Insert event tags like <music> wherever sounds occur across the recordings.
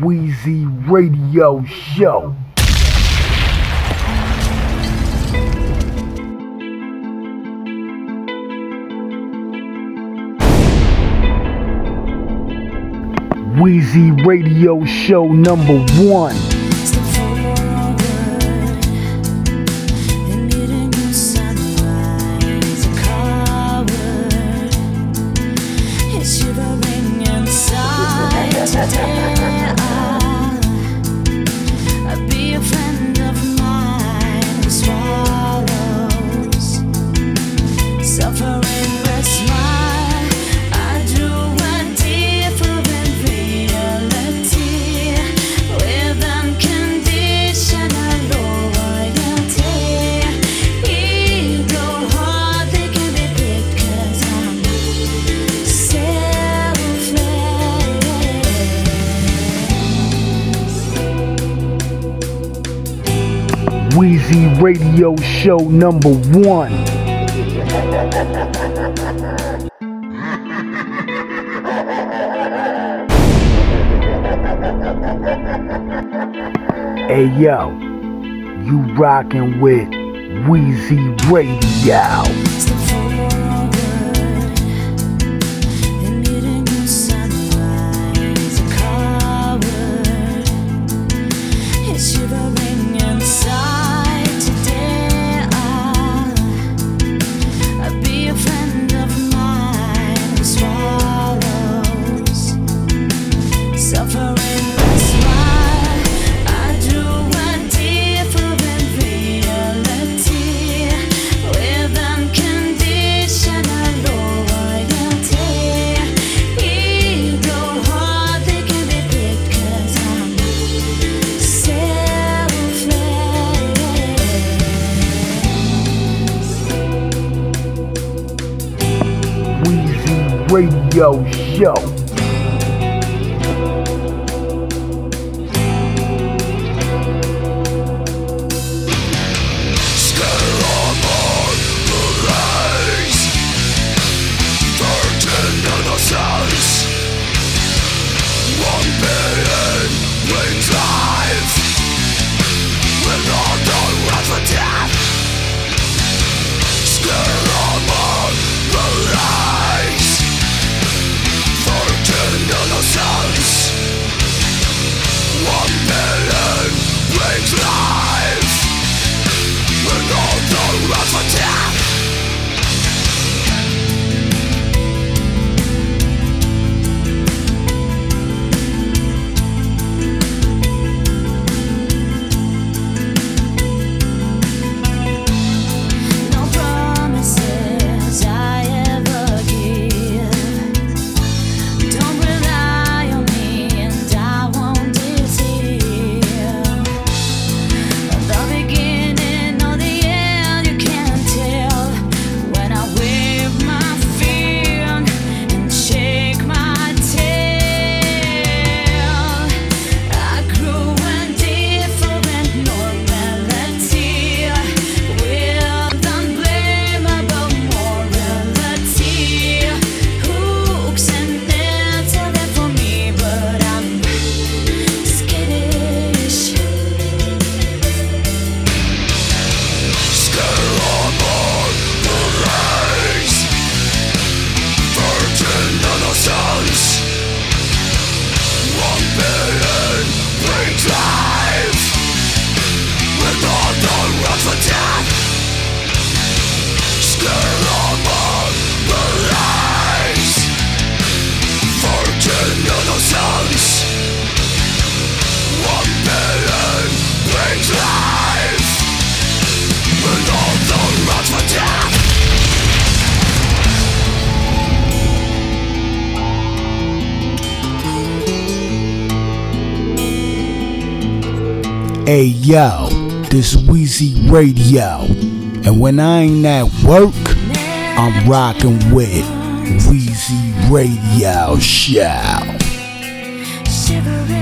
Wheezy Radio Show. Wheezy Radio Show number one. Radio Show number one. Hey yo, you rockin' with Wheezy Radio. Wheezy Radio yo, this Wheezy Radio. And when I ain't at work, I'm rocking with Wheezy Radio Show. Shivering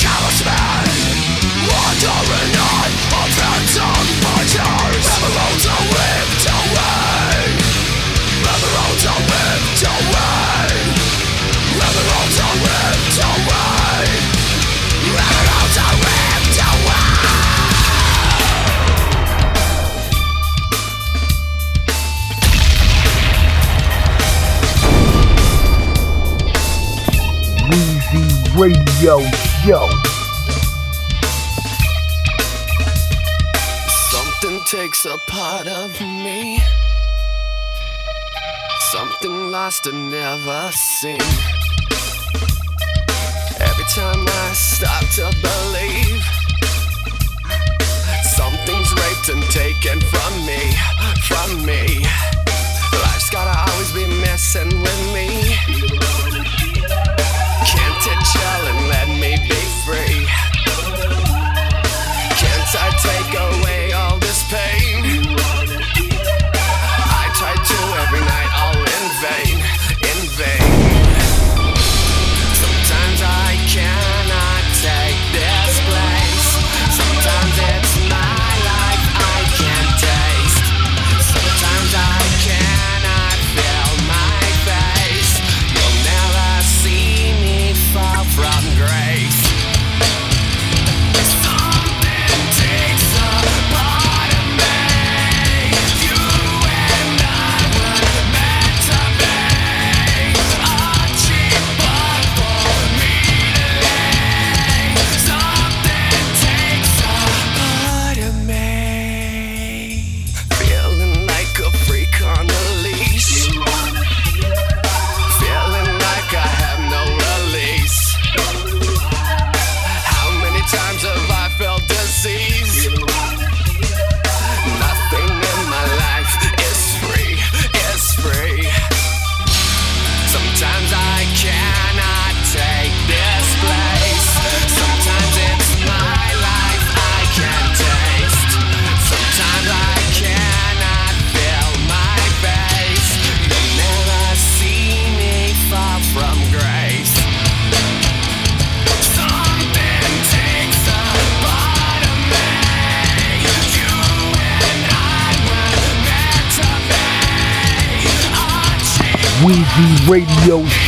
Radio yo. Something takes a part of me. Something lost and never seen. Every time I start to believe, something's raped and taken from me, from me. Life's gotta always be messing with me. Can't it chill free? Can't I take away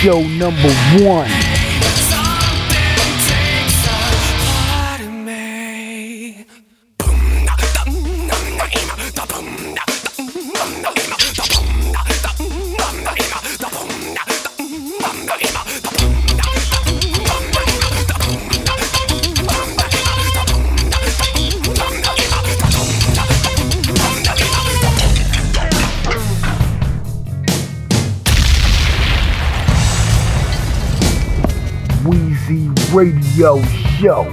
Show number one. Radio Show.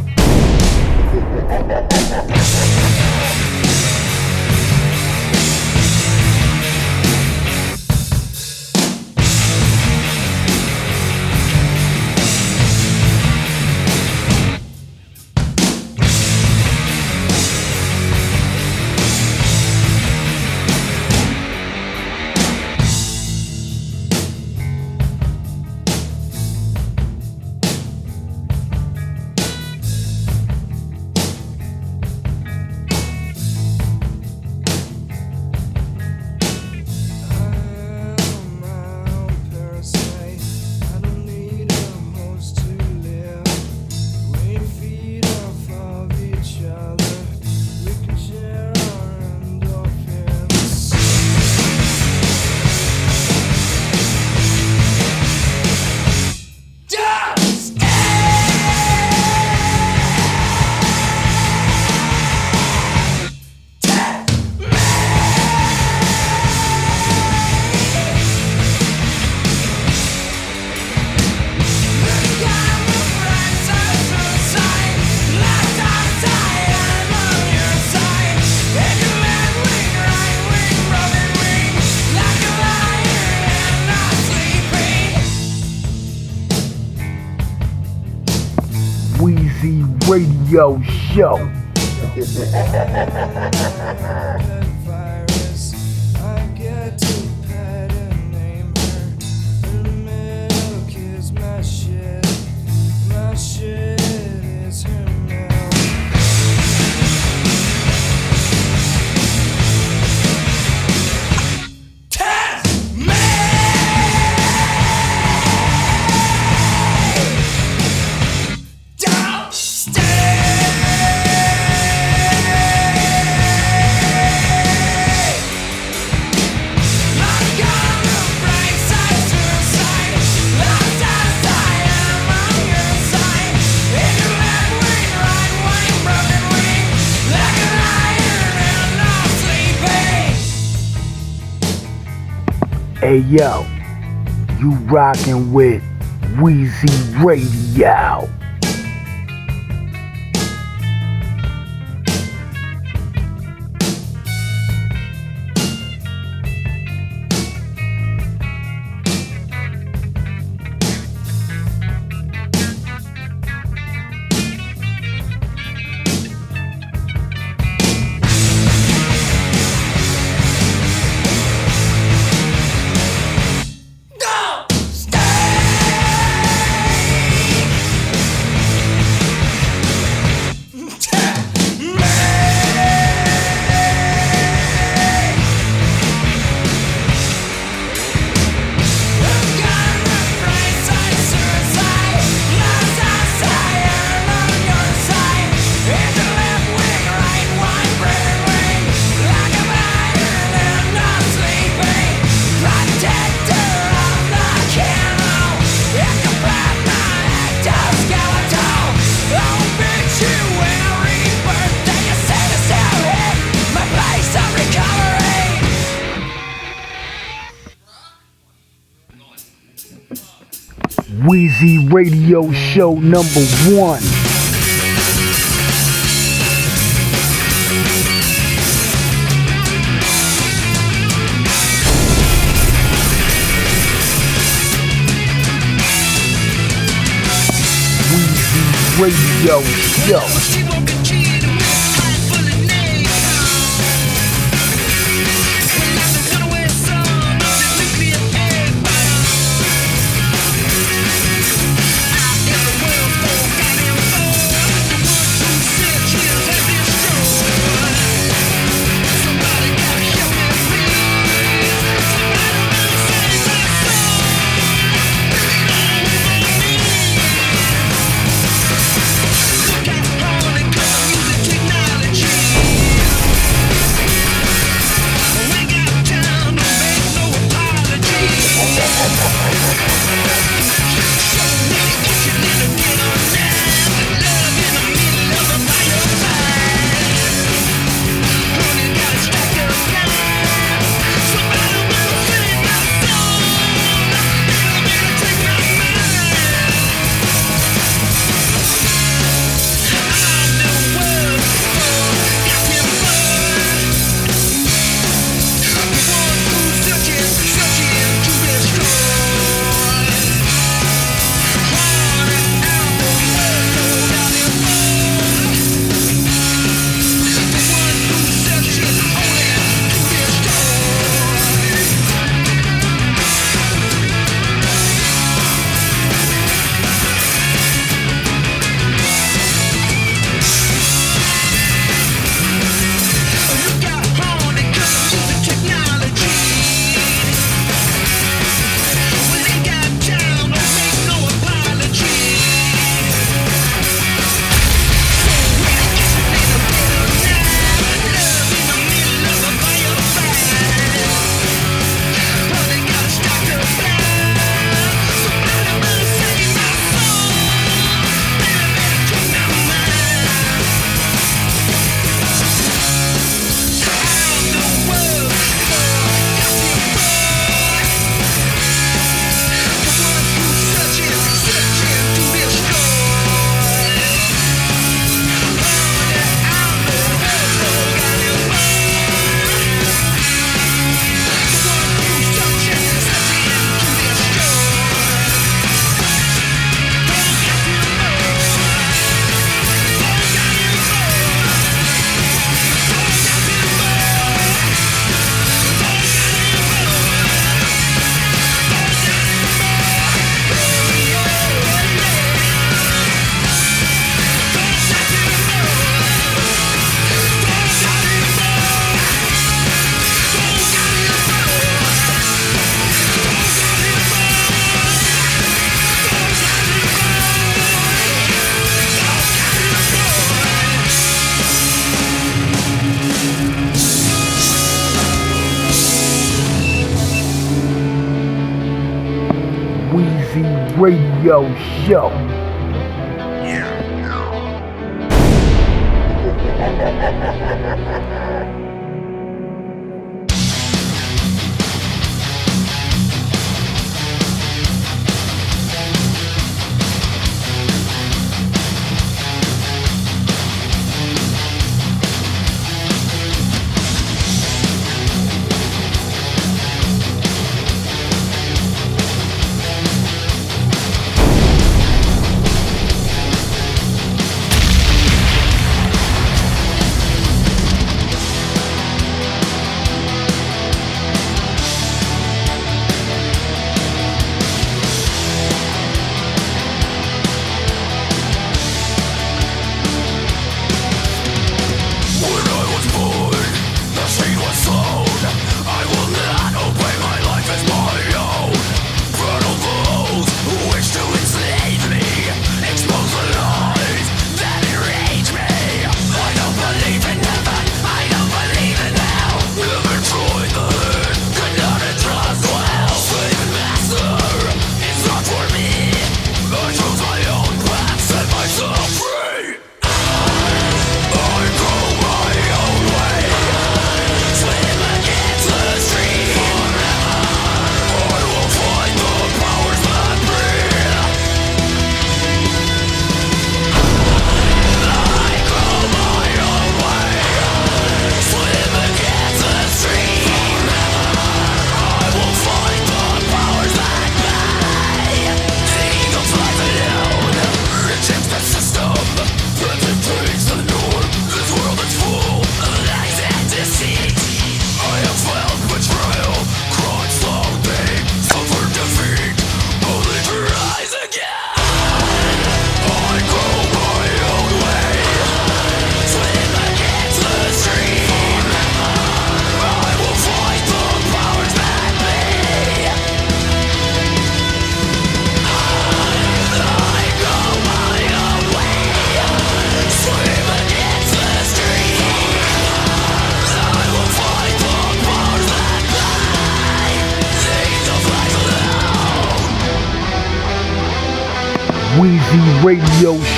Yo. Hey yo, you rockin' with Wheezy Radio. DZ Radio Show number one. Weezy Radio Show. Radio Show.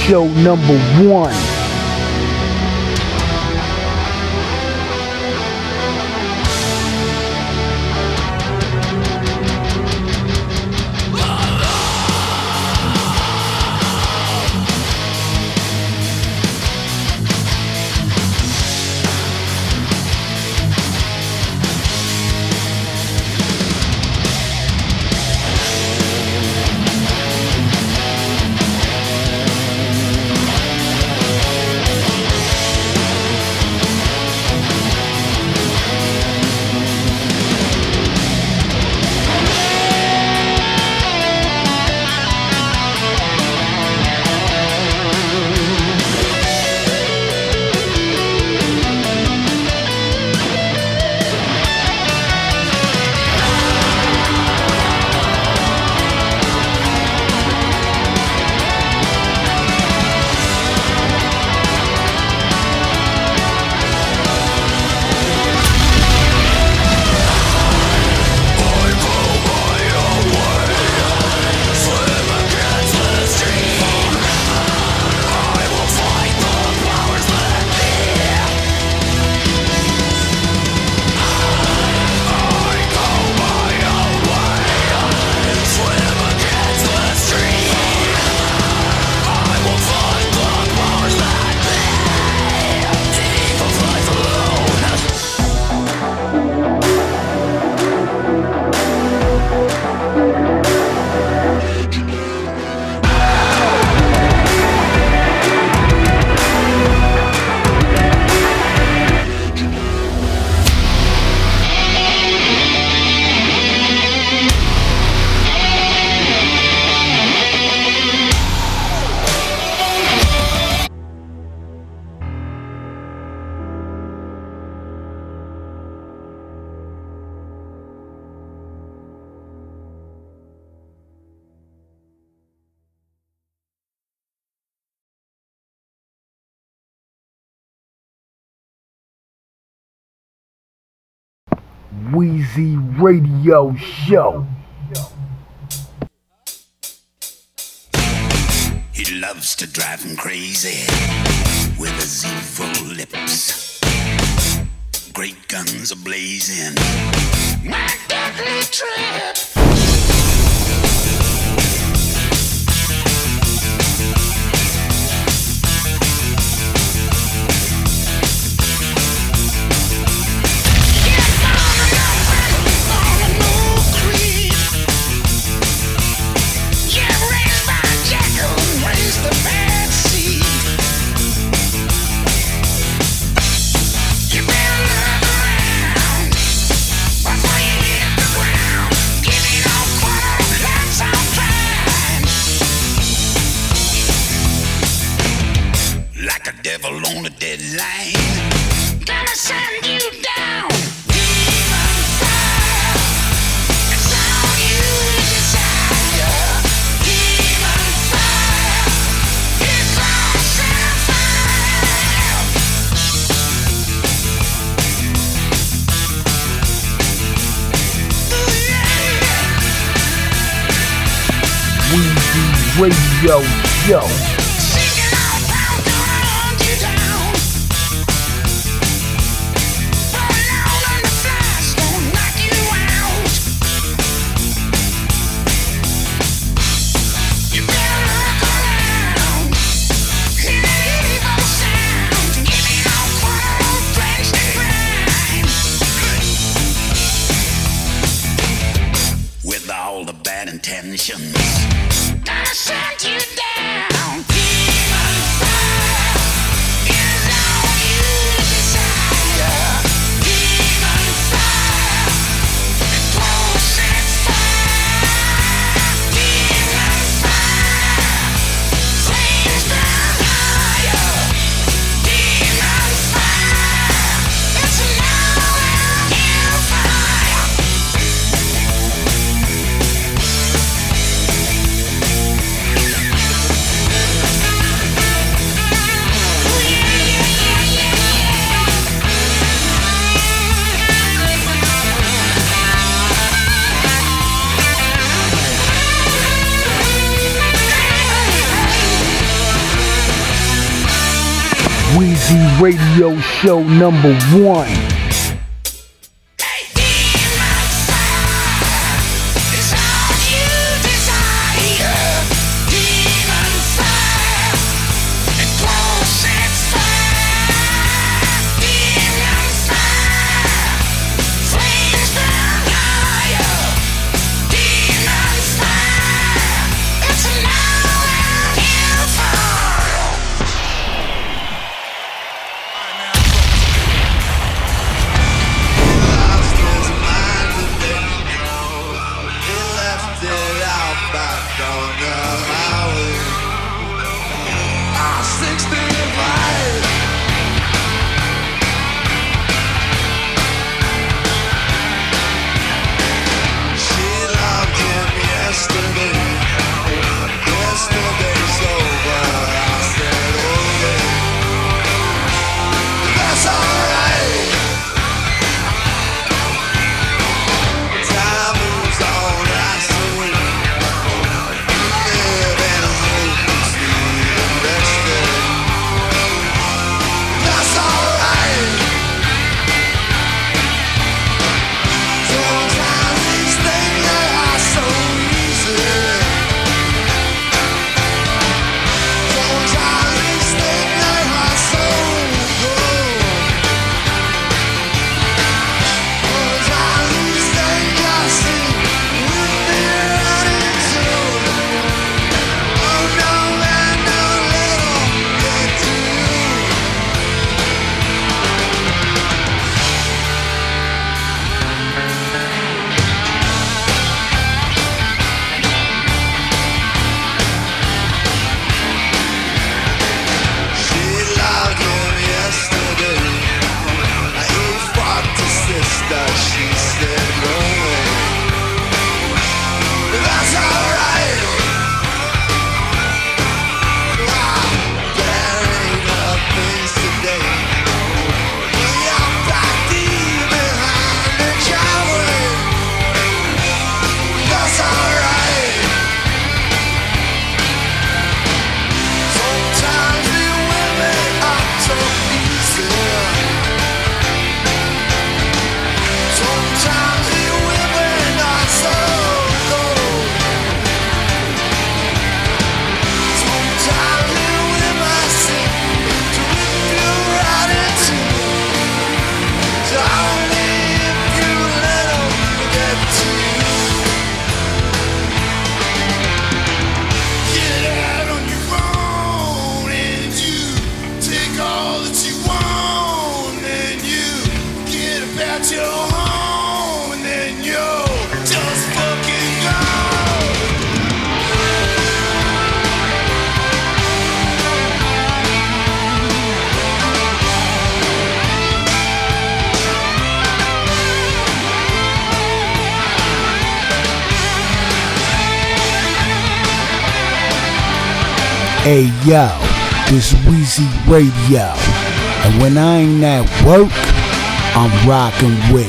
Show number one. Weezy Radio Show. He loves to drive him crazy with his evil lips. Great guns are blazing. My deadly trip. show number one. Hey yo, this Wheezy Radio. And when I ain't at work, I'm rocking with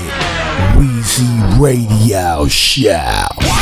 Wheezy Radio Show.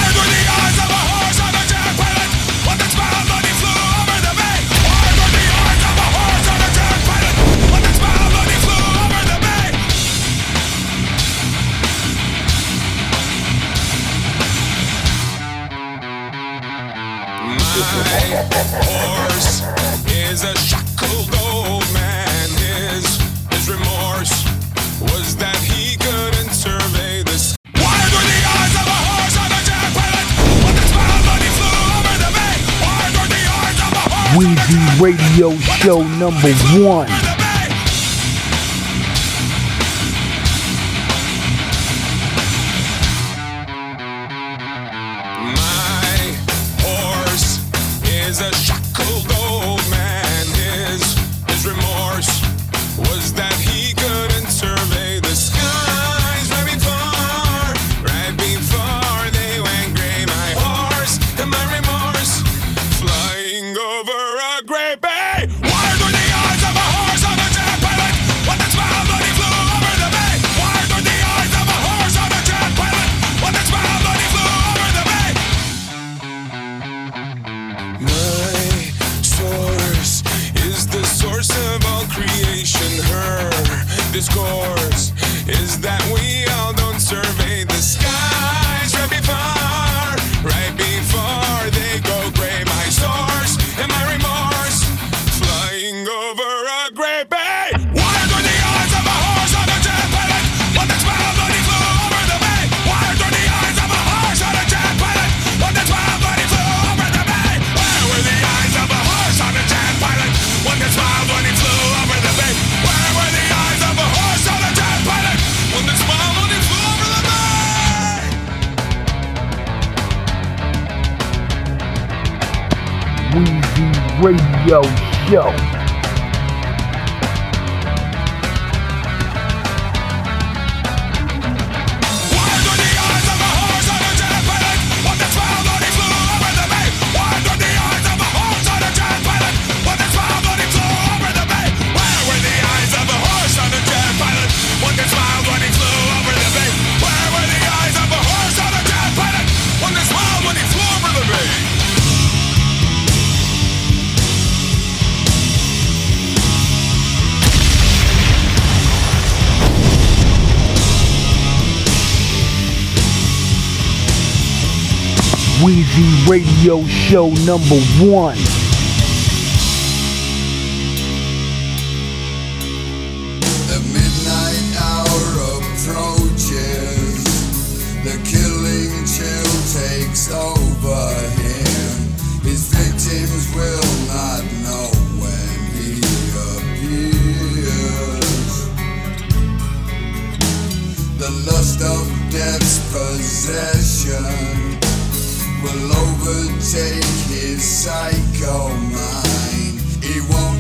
radio show number one. Weezy Radio Show number one. The midnight hour approaches. The killing chill takes over him. His victims will not know when he appears. The lust of death's possession will overtake his psycho mind. He won't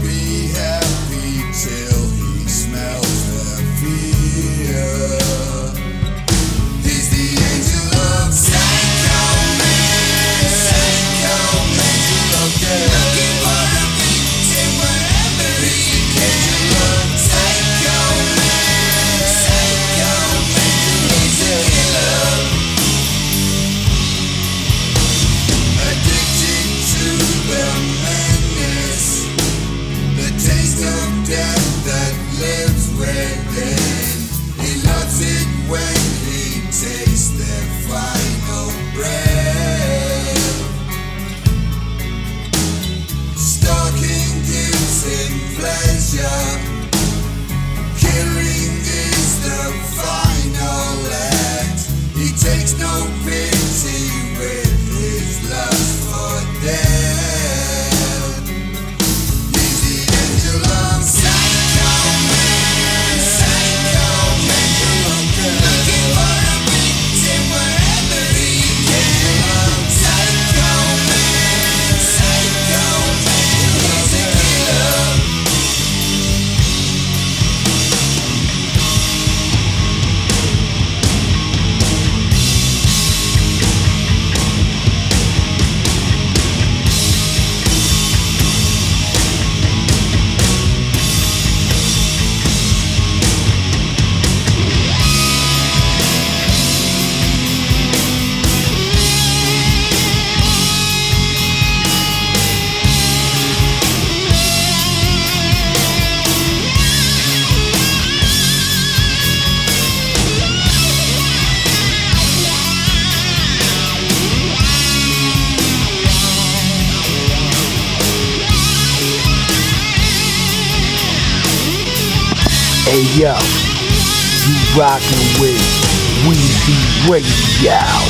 you rockin' with Weezy Radio.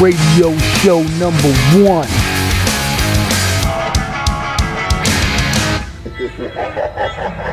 Radio Show number one. <laughs>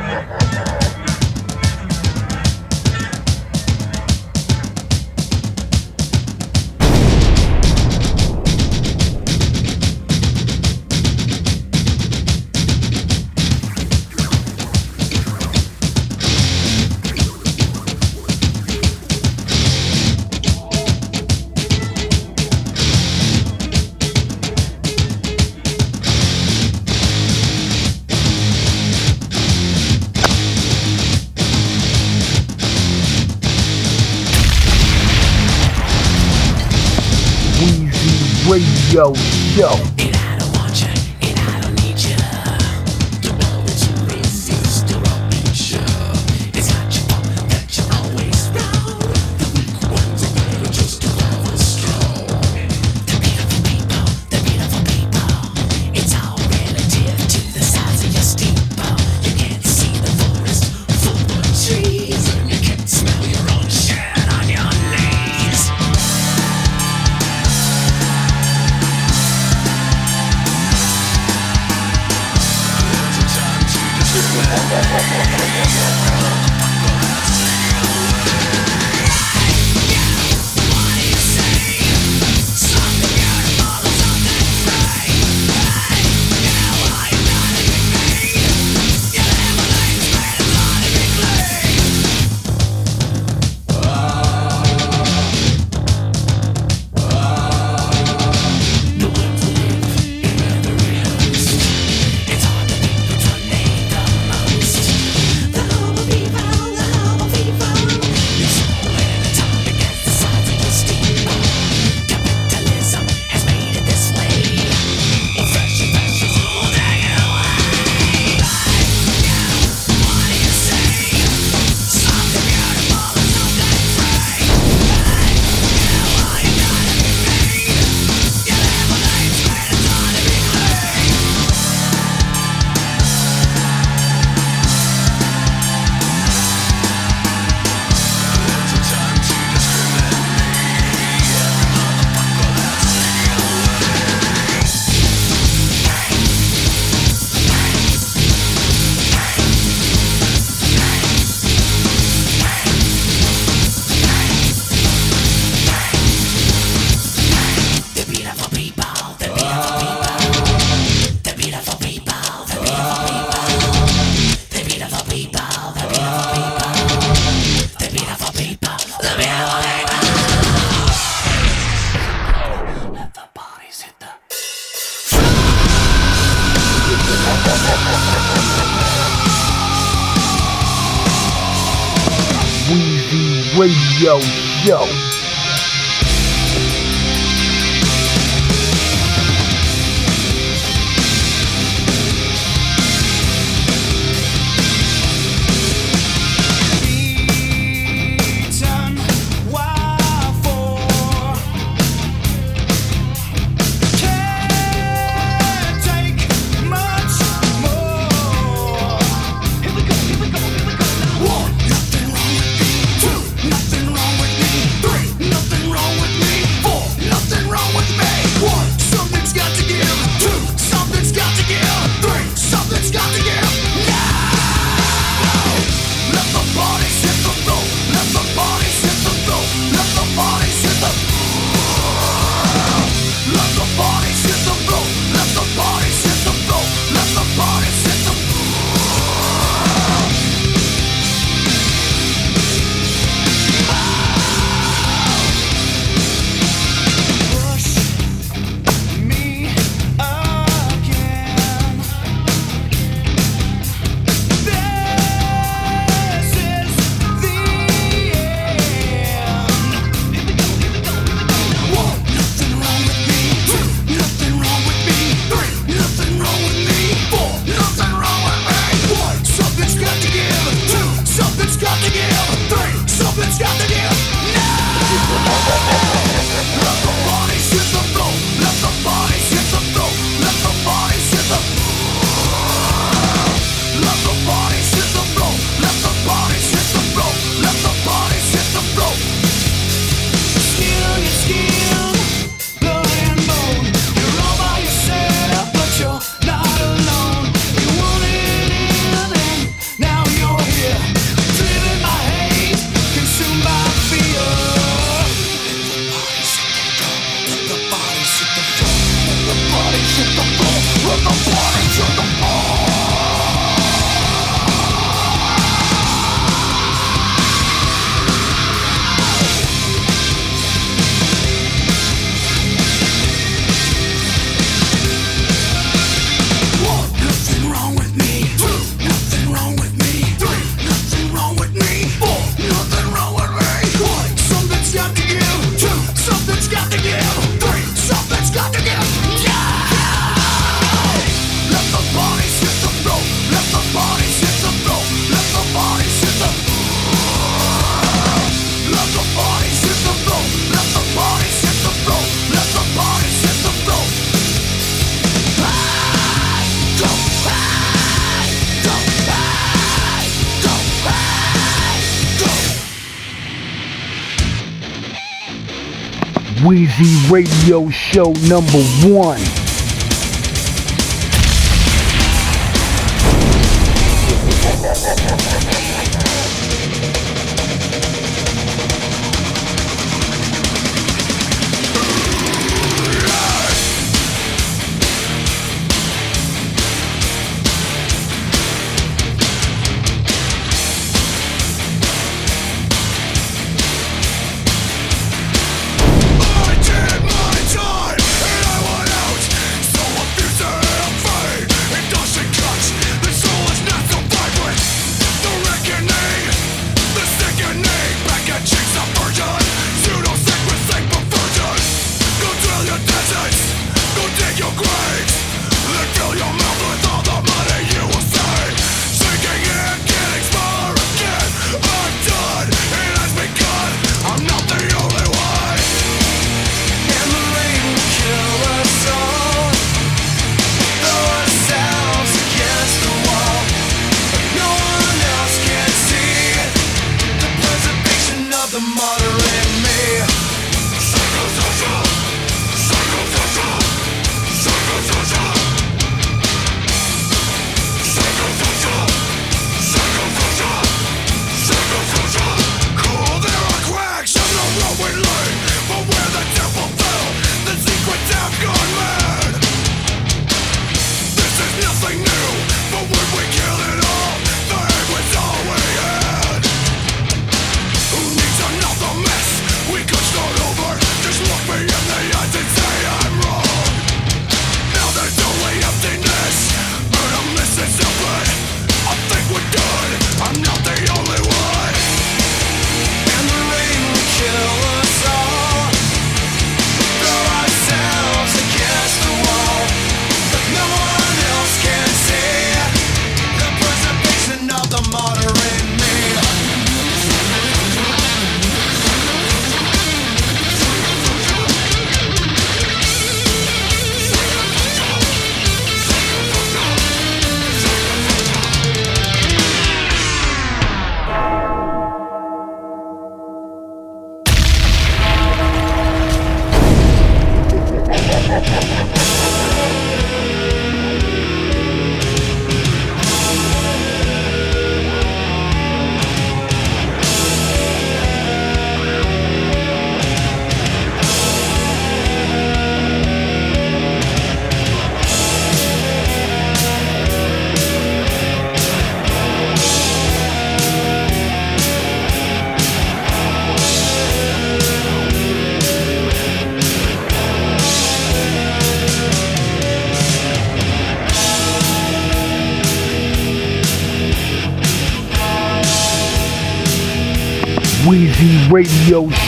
Radio Show number one.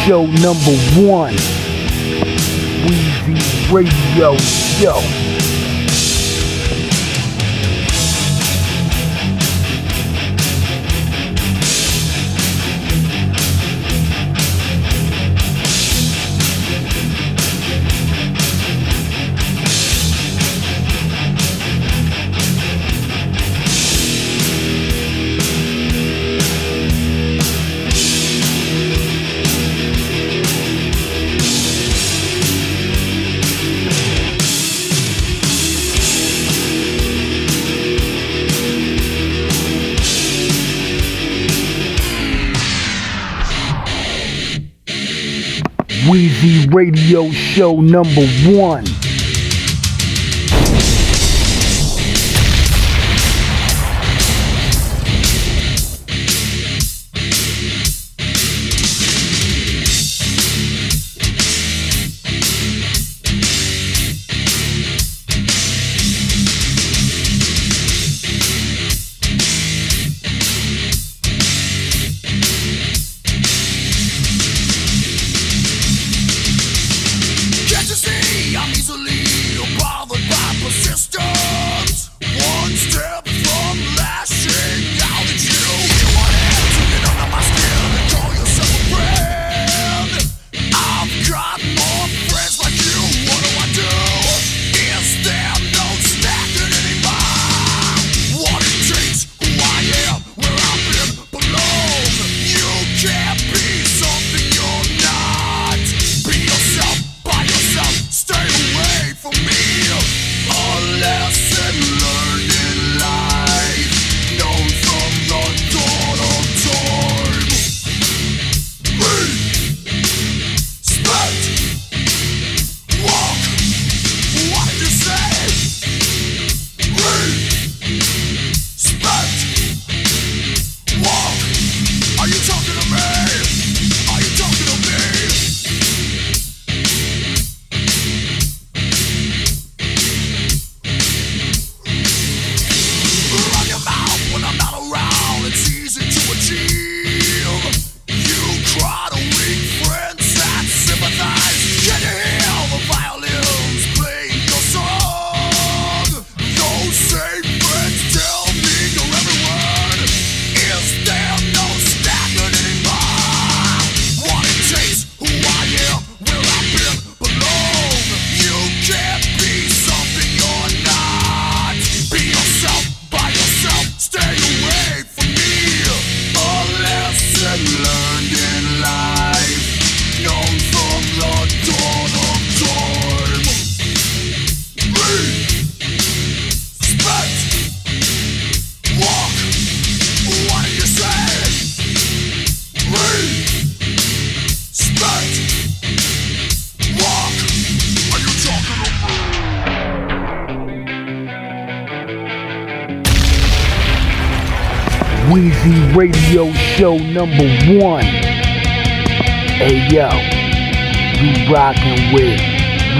show number one. Weezy Radio Show. show number one. show number one. Hey yo, you rockin' with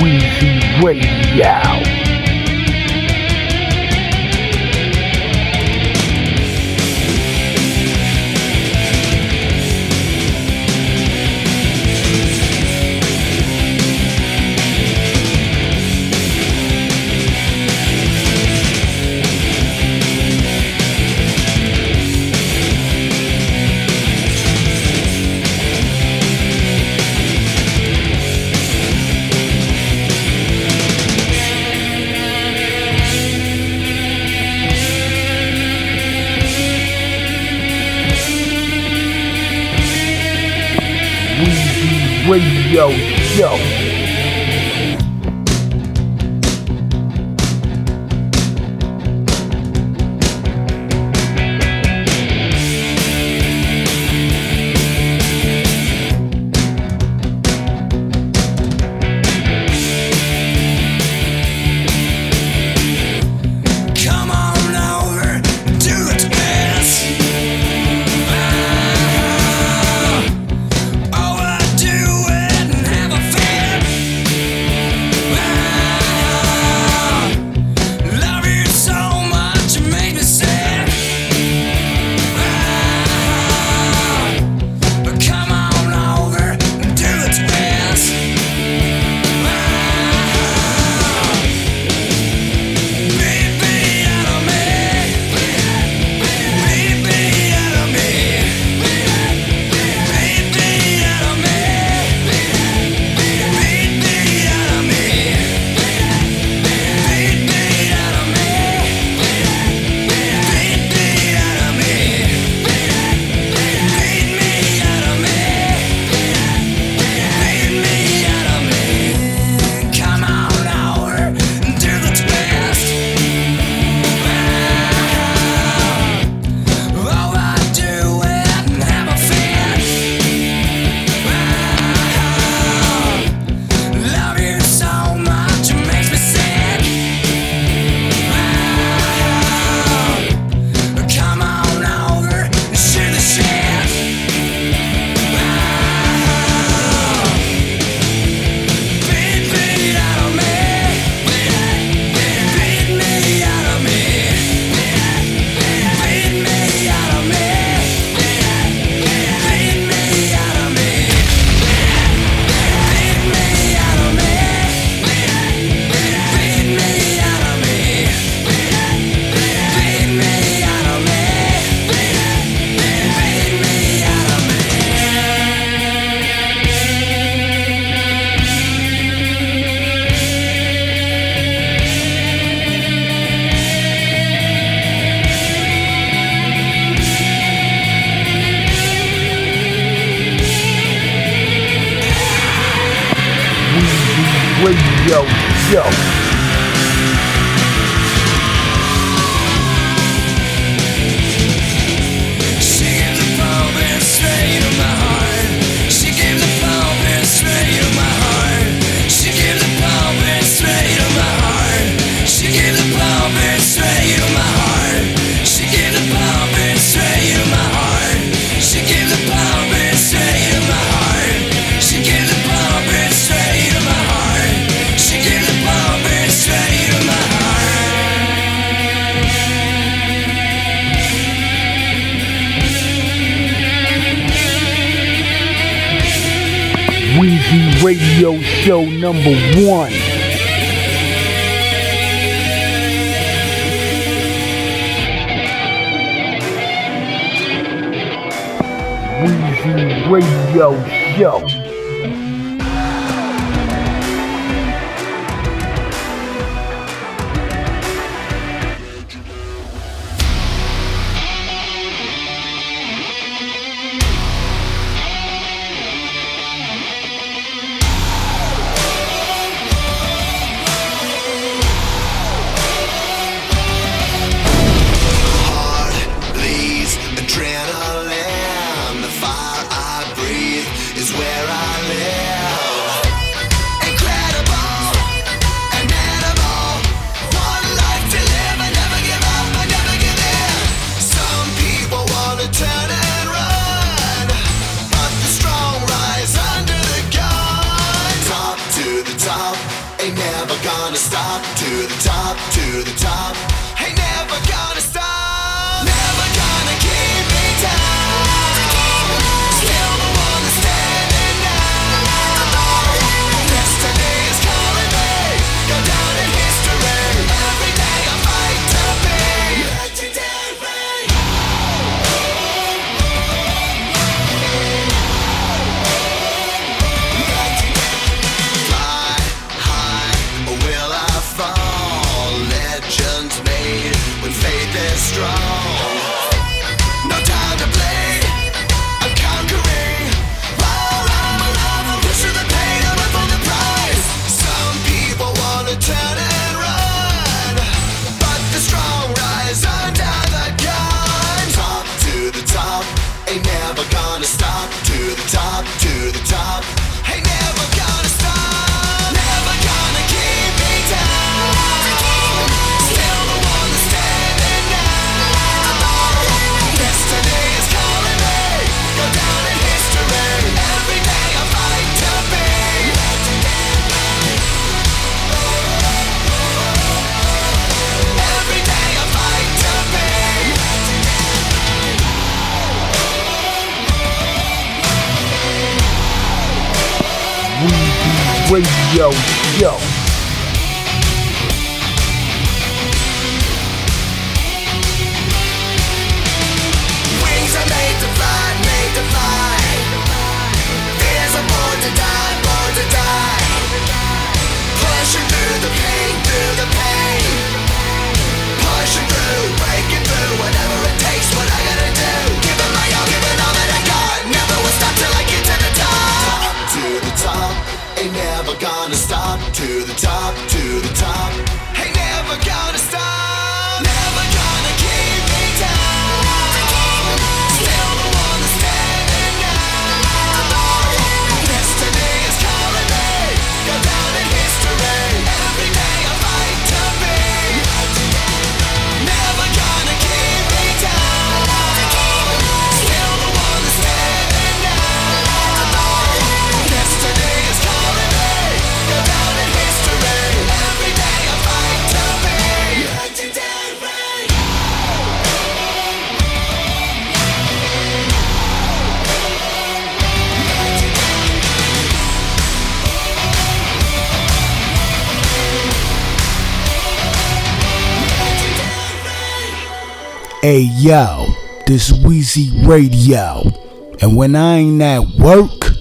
Weezy Radio. yo, yo. yo, yo. stop to the top. Hey yo, this Weezy Radio. And when I ain't at work,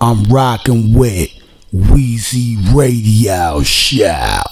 I'm rocking with Weezy Radio Show.